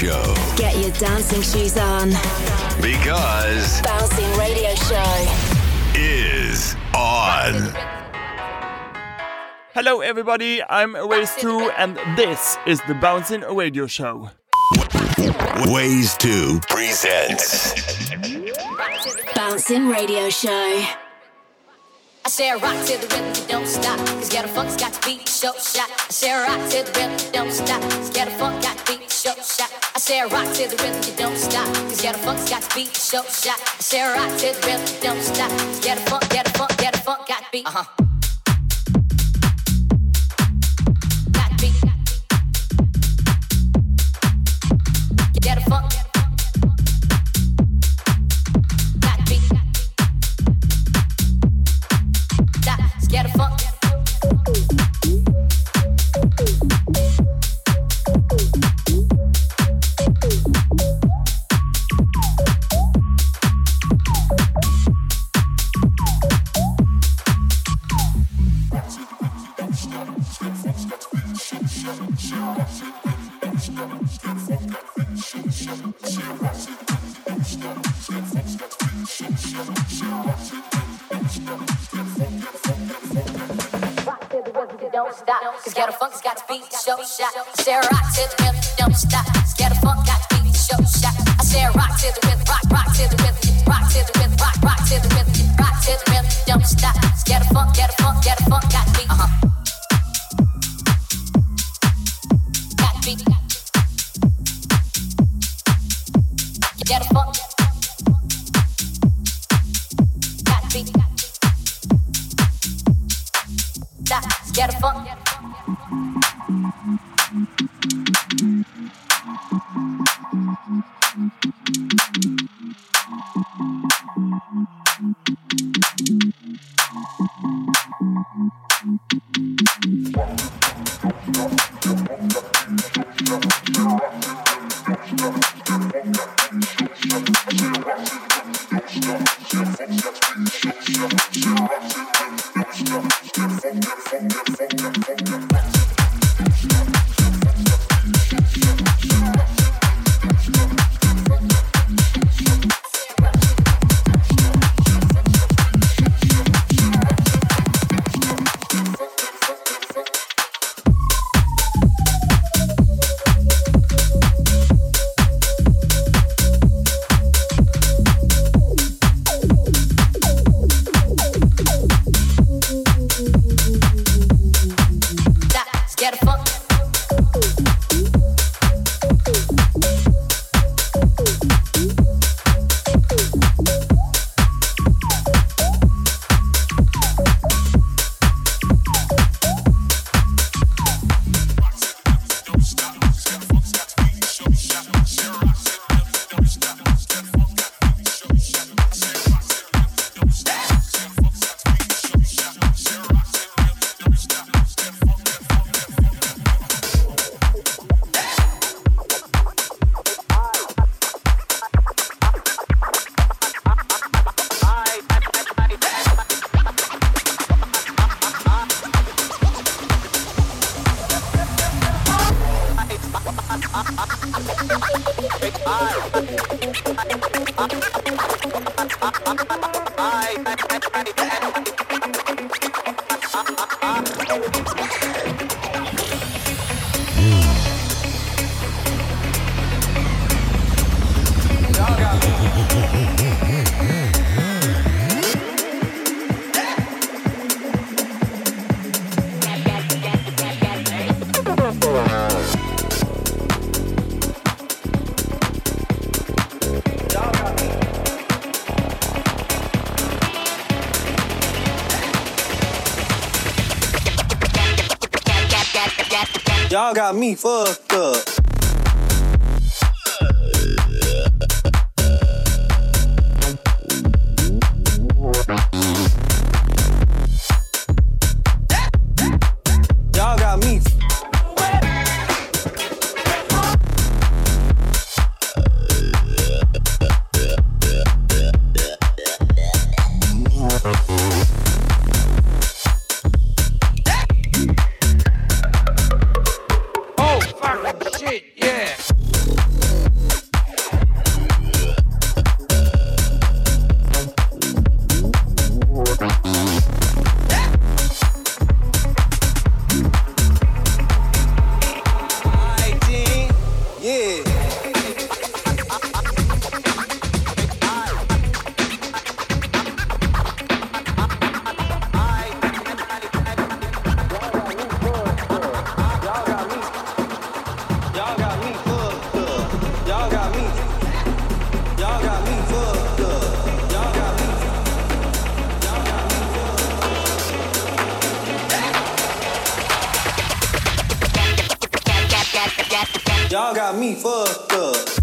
Show. Get your dancing shoes on. Because Bouncing Radio Show is on. Hello, everybody. I'm Ways 2, and this is the Bouncing Radio Show. Ways 2 presents Bouncing Radio Show. I say rock to the rhythm, you don't stop. Cause get a funk's got to beat show shot. I say rock to the rhythm, you don't stop. Cause get a funk got to beat show shot. I say rock to the rhythm, you don't stop. Cause get a funk's got to beat show shot. I say rock to the rhythm, you don't stop. Cause get a funk, get a funk, get a funk got to beat. Uh huh. Got to beat. Get a funk. Get a funk. Me fucked Y'all got me fucked up.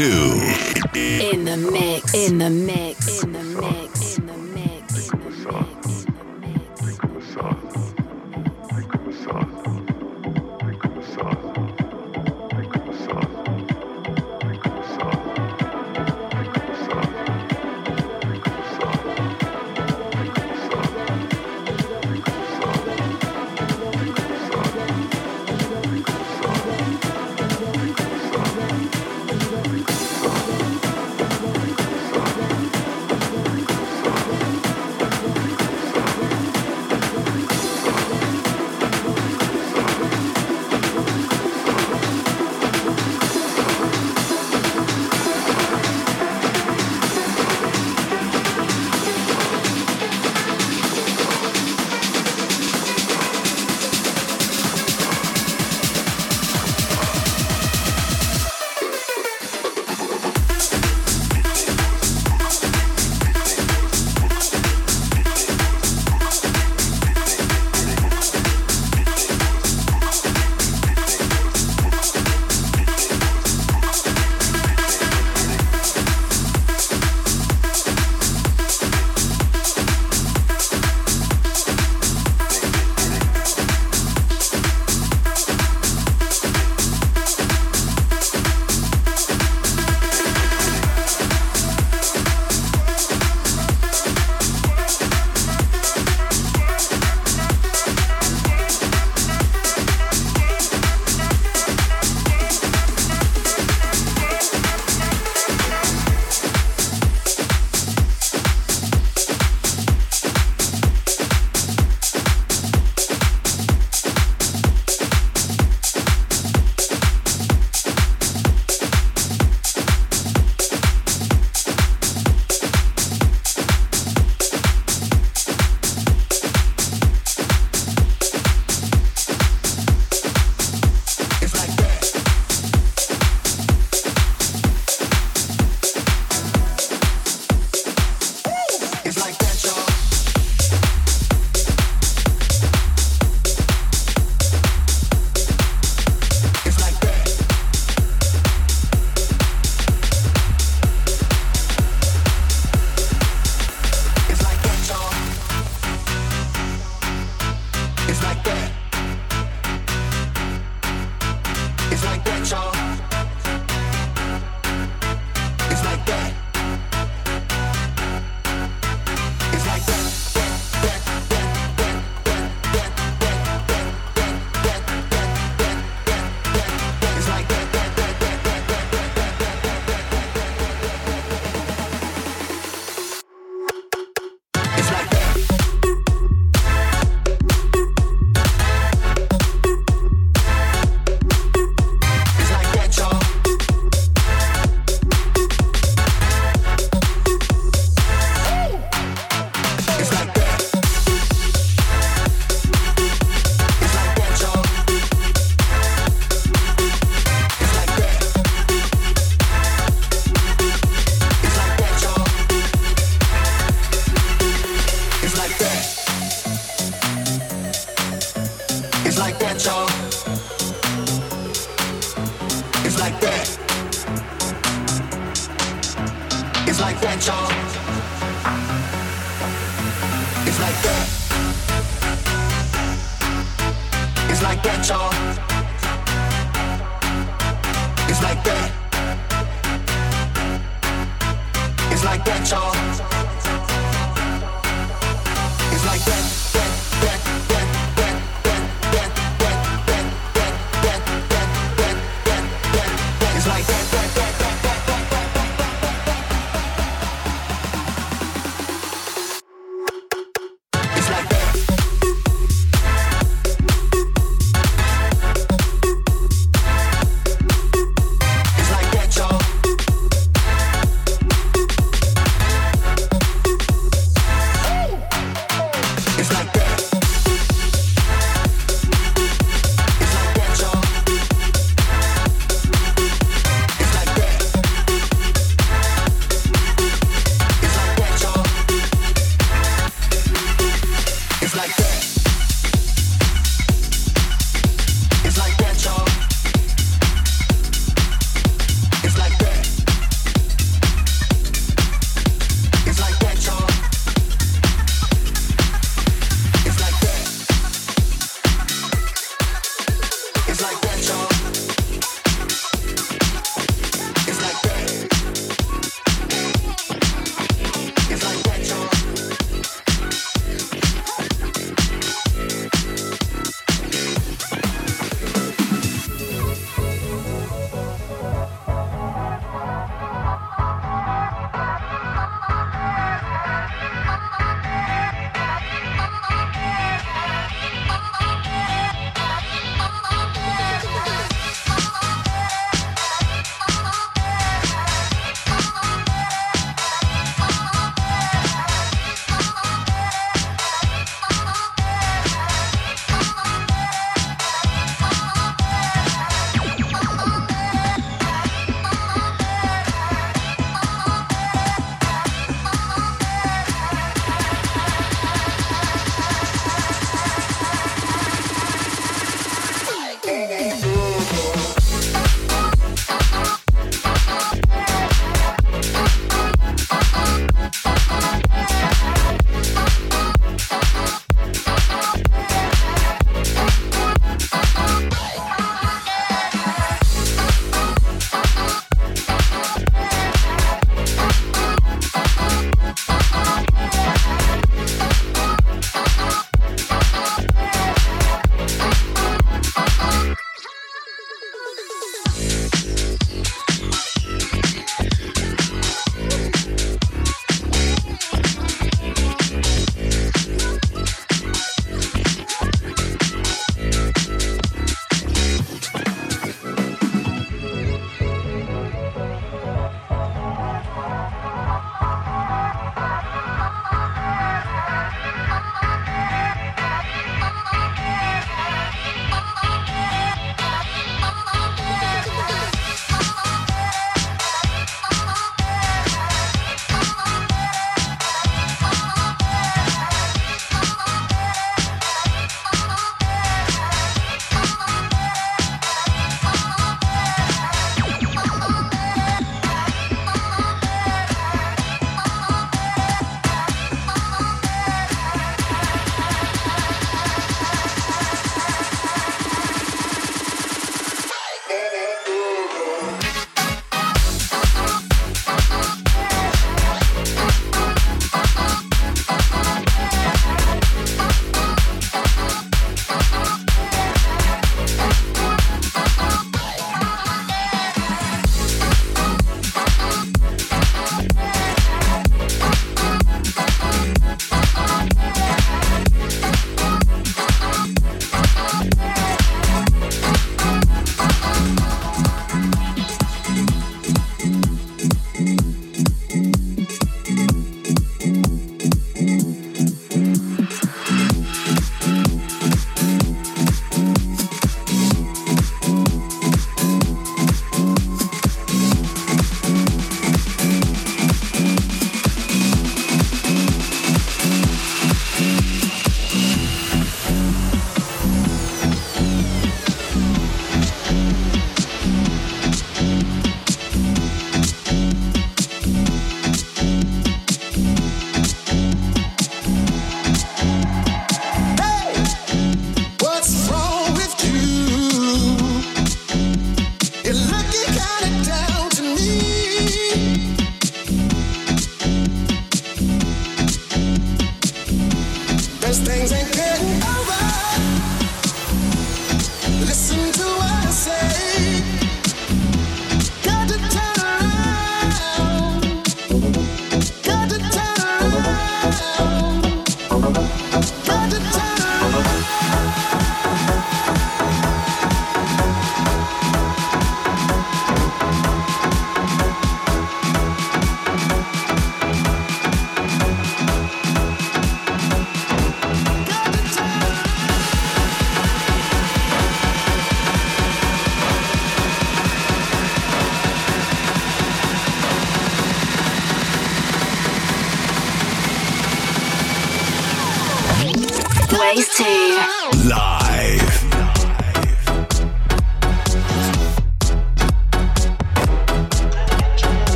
Ways Get y'all.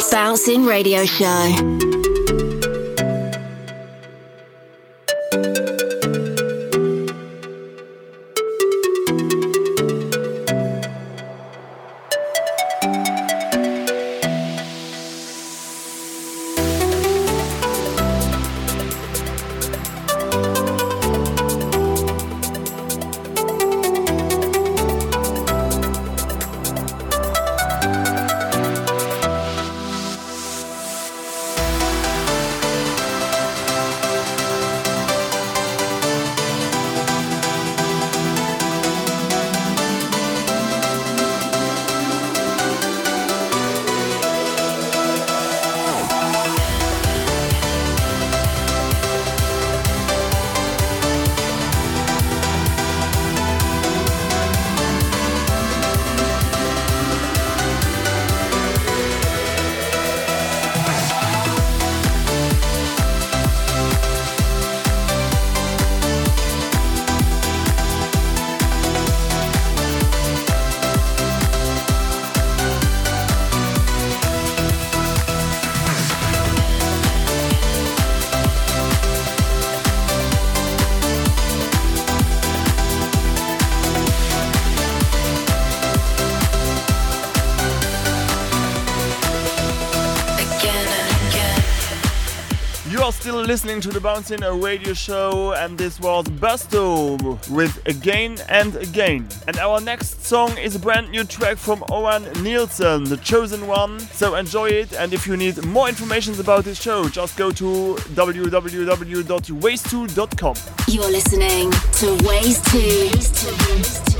Bouncing Radio Show. listening to the Bouncing Radio Show, and this was Busto with Again and Again. And our next song is a brand new track from Owen Nielsen, the chosen one. So enjoy it, and if you need more information about this show, just go to www.ways2.com. You're listening to Ways 2. Ways 2. Ways 2.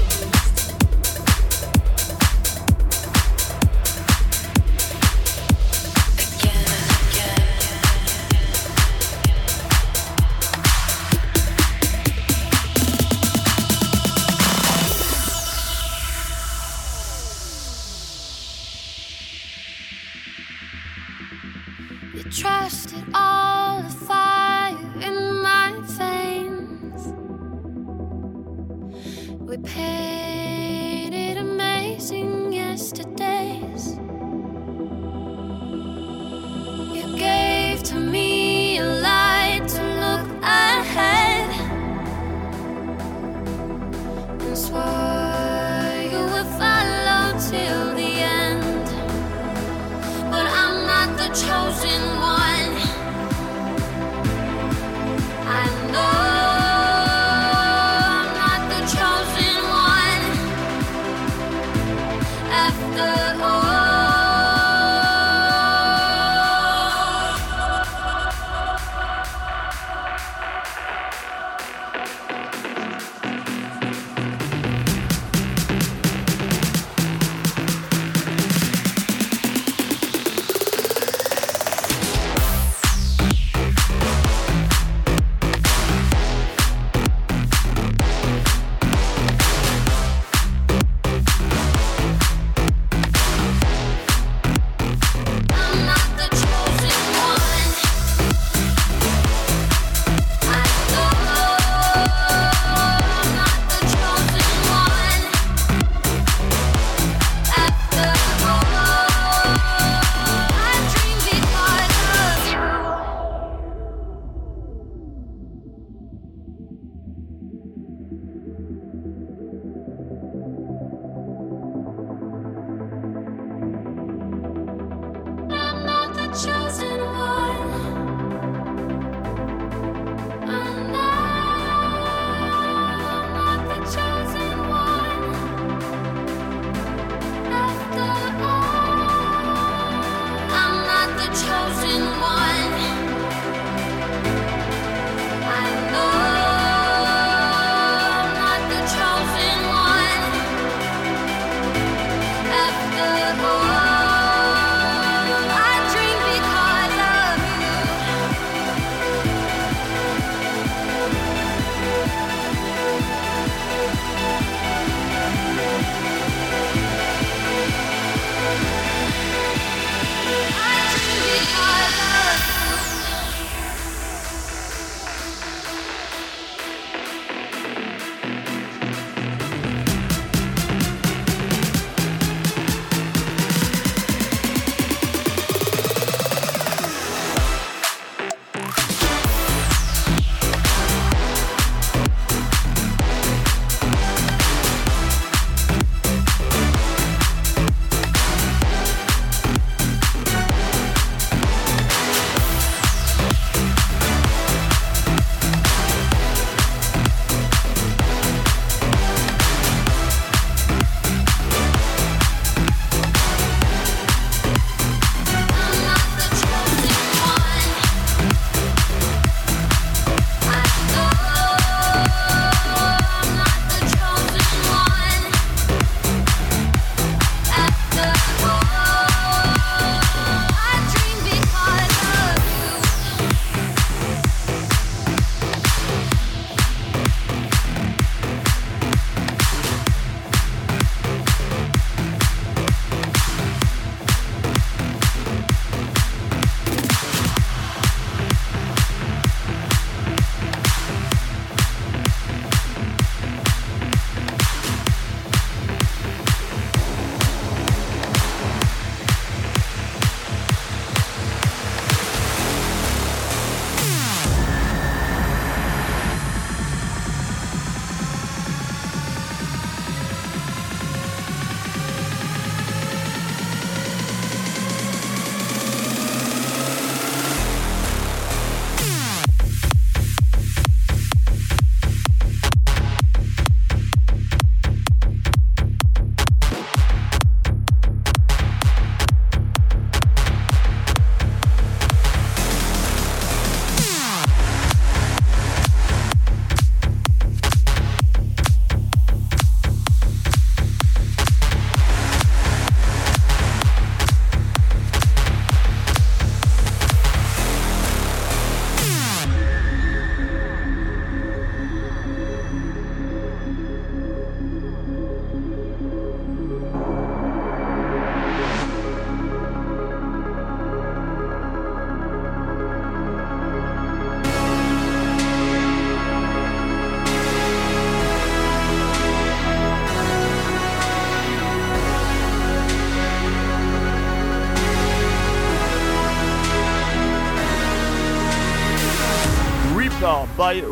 By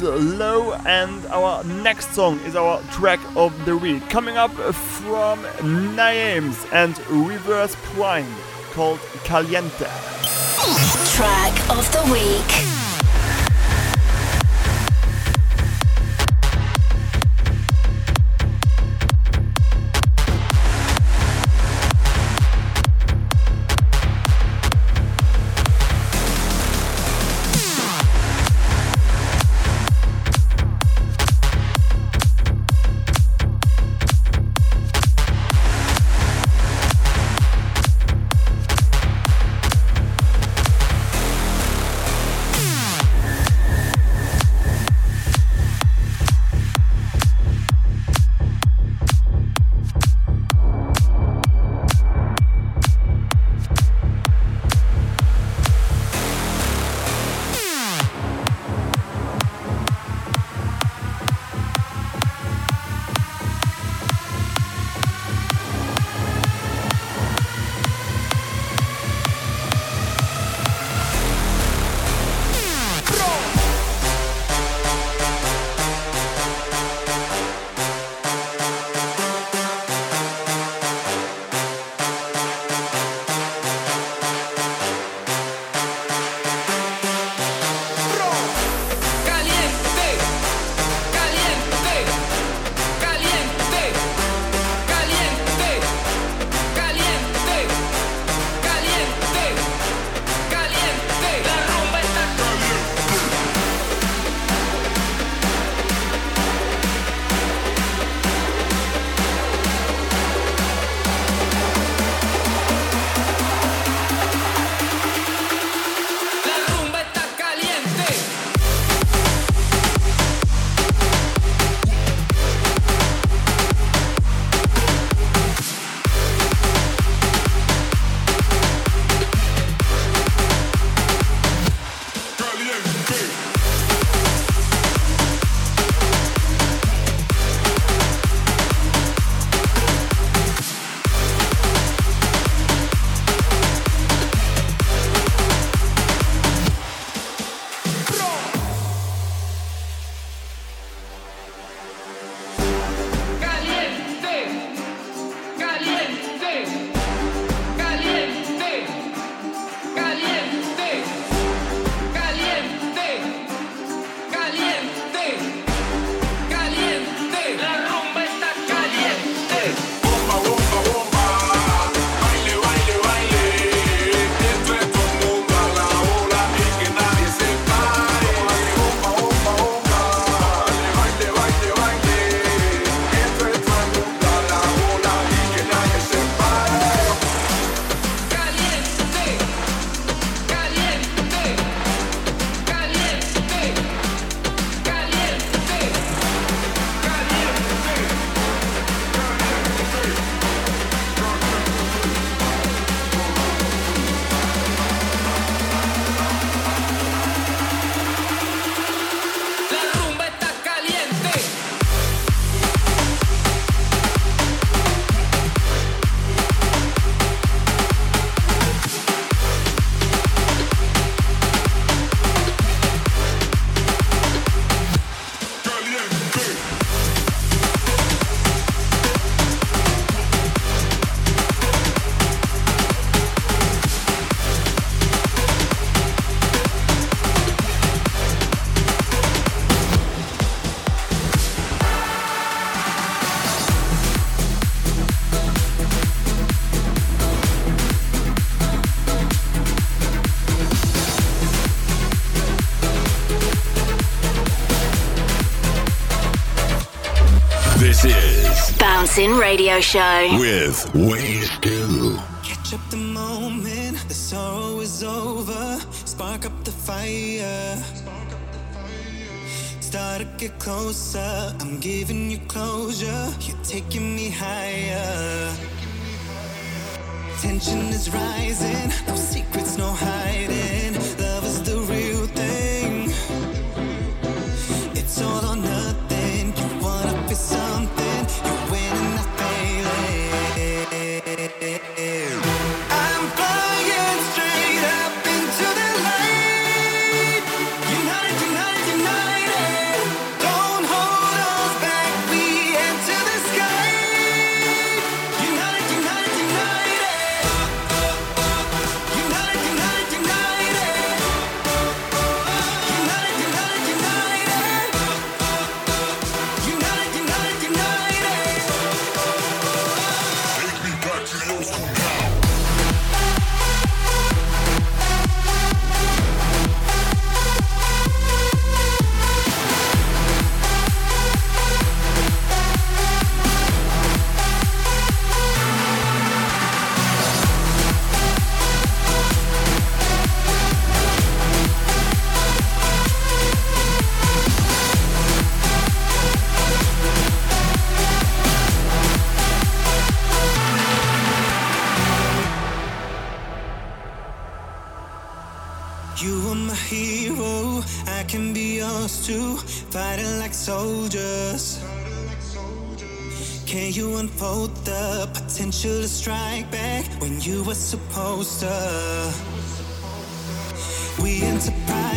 Low, and our next song is our track of the week. Coming up from Naems and Reverse Prime called Caliente. Track of the week. Radio Show with Ways to. Catch up the moment, the sorrow is over. Spark up the fire. Start to get closer. I'm giving you closure. You're taking me higher. Tension is rising. No secrets, no hiding. Love is the real thing. It's all or nothing. You wanna be something. the potential to strike back when you were supposed to. We enterprise.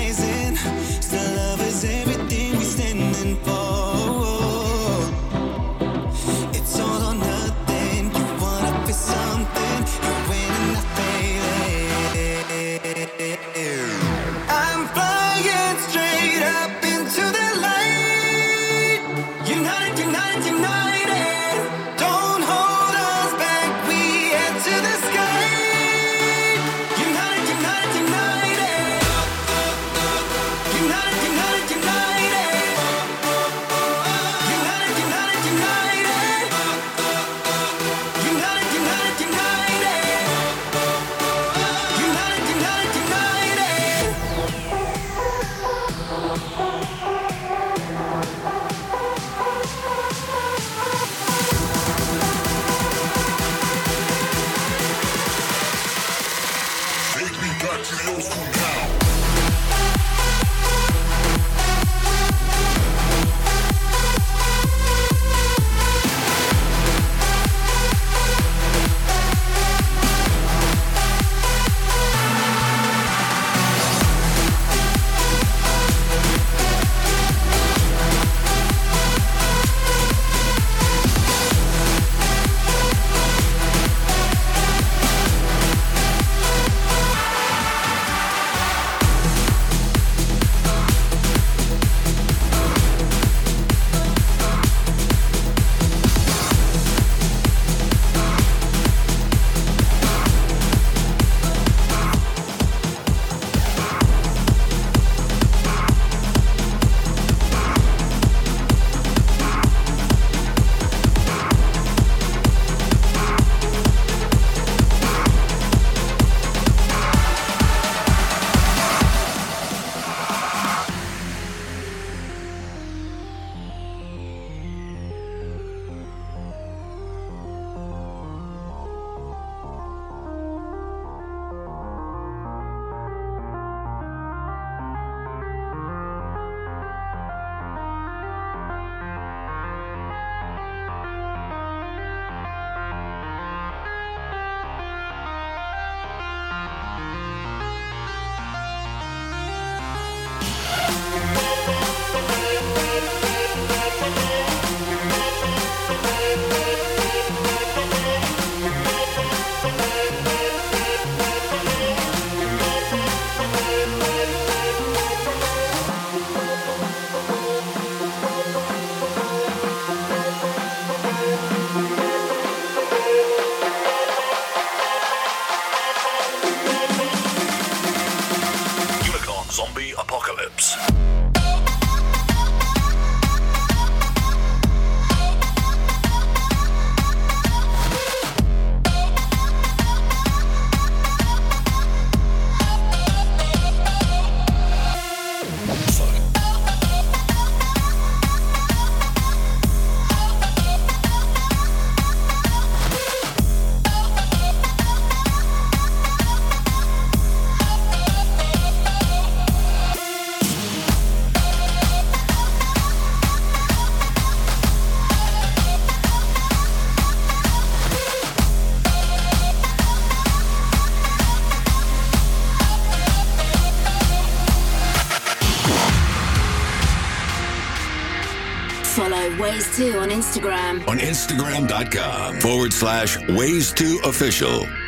on Instagram. On Instagram.com forward slash Ways2Official.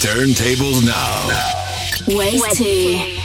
Turntables now. Ways. Visit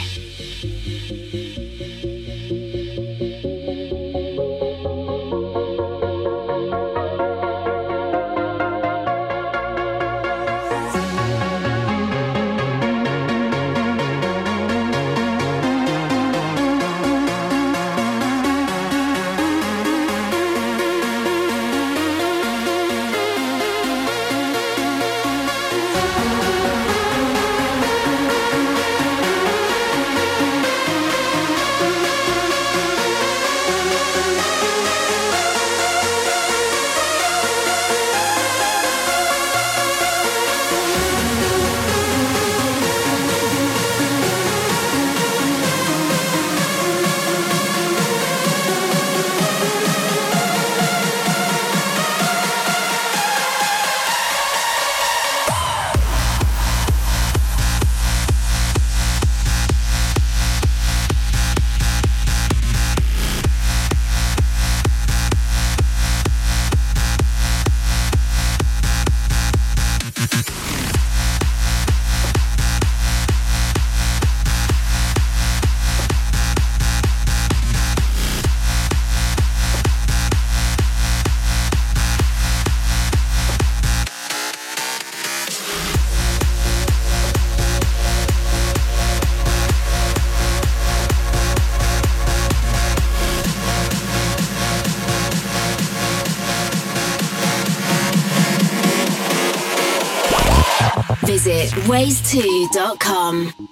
ways2.com.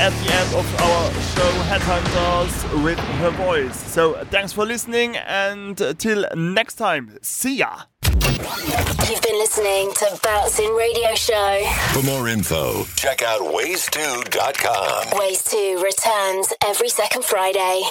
at the end of our show Headhunters with her voice. So thanks for listening and till next time. See ya! You've been listening to Bouncing Radio Show. For more info, check out ways2.com. Ways 2 returns every second Friday.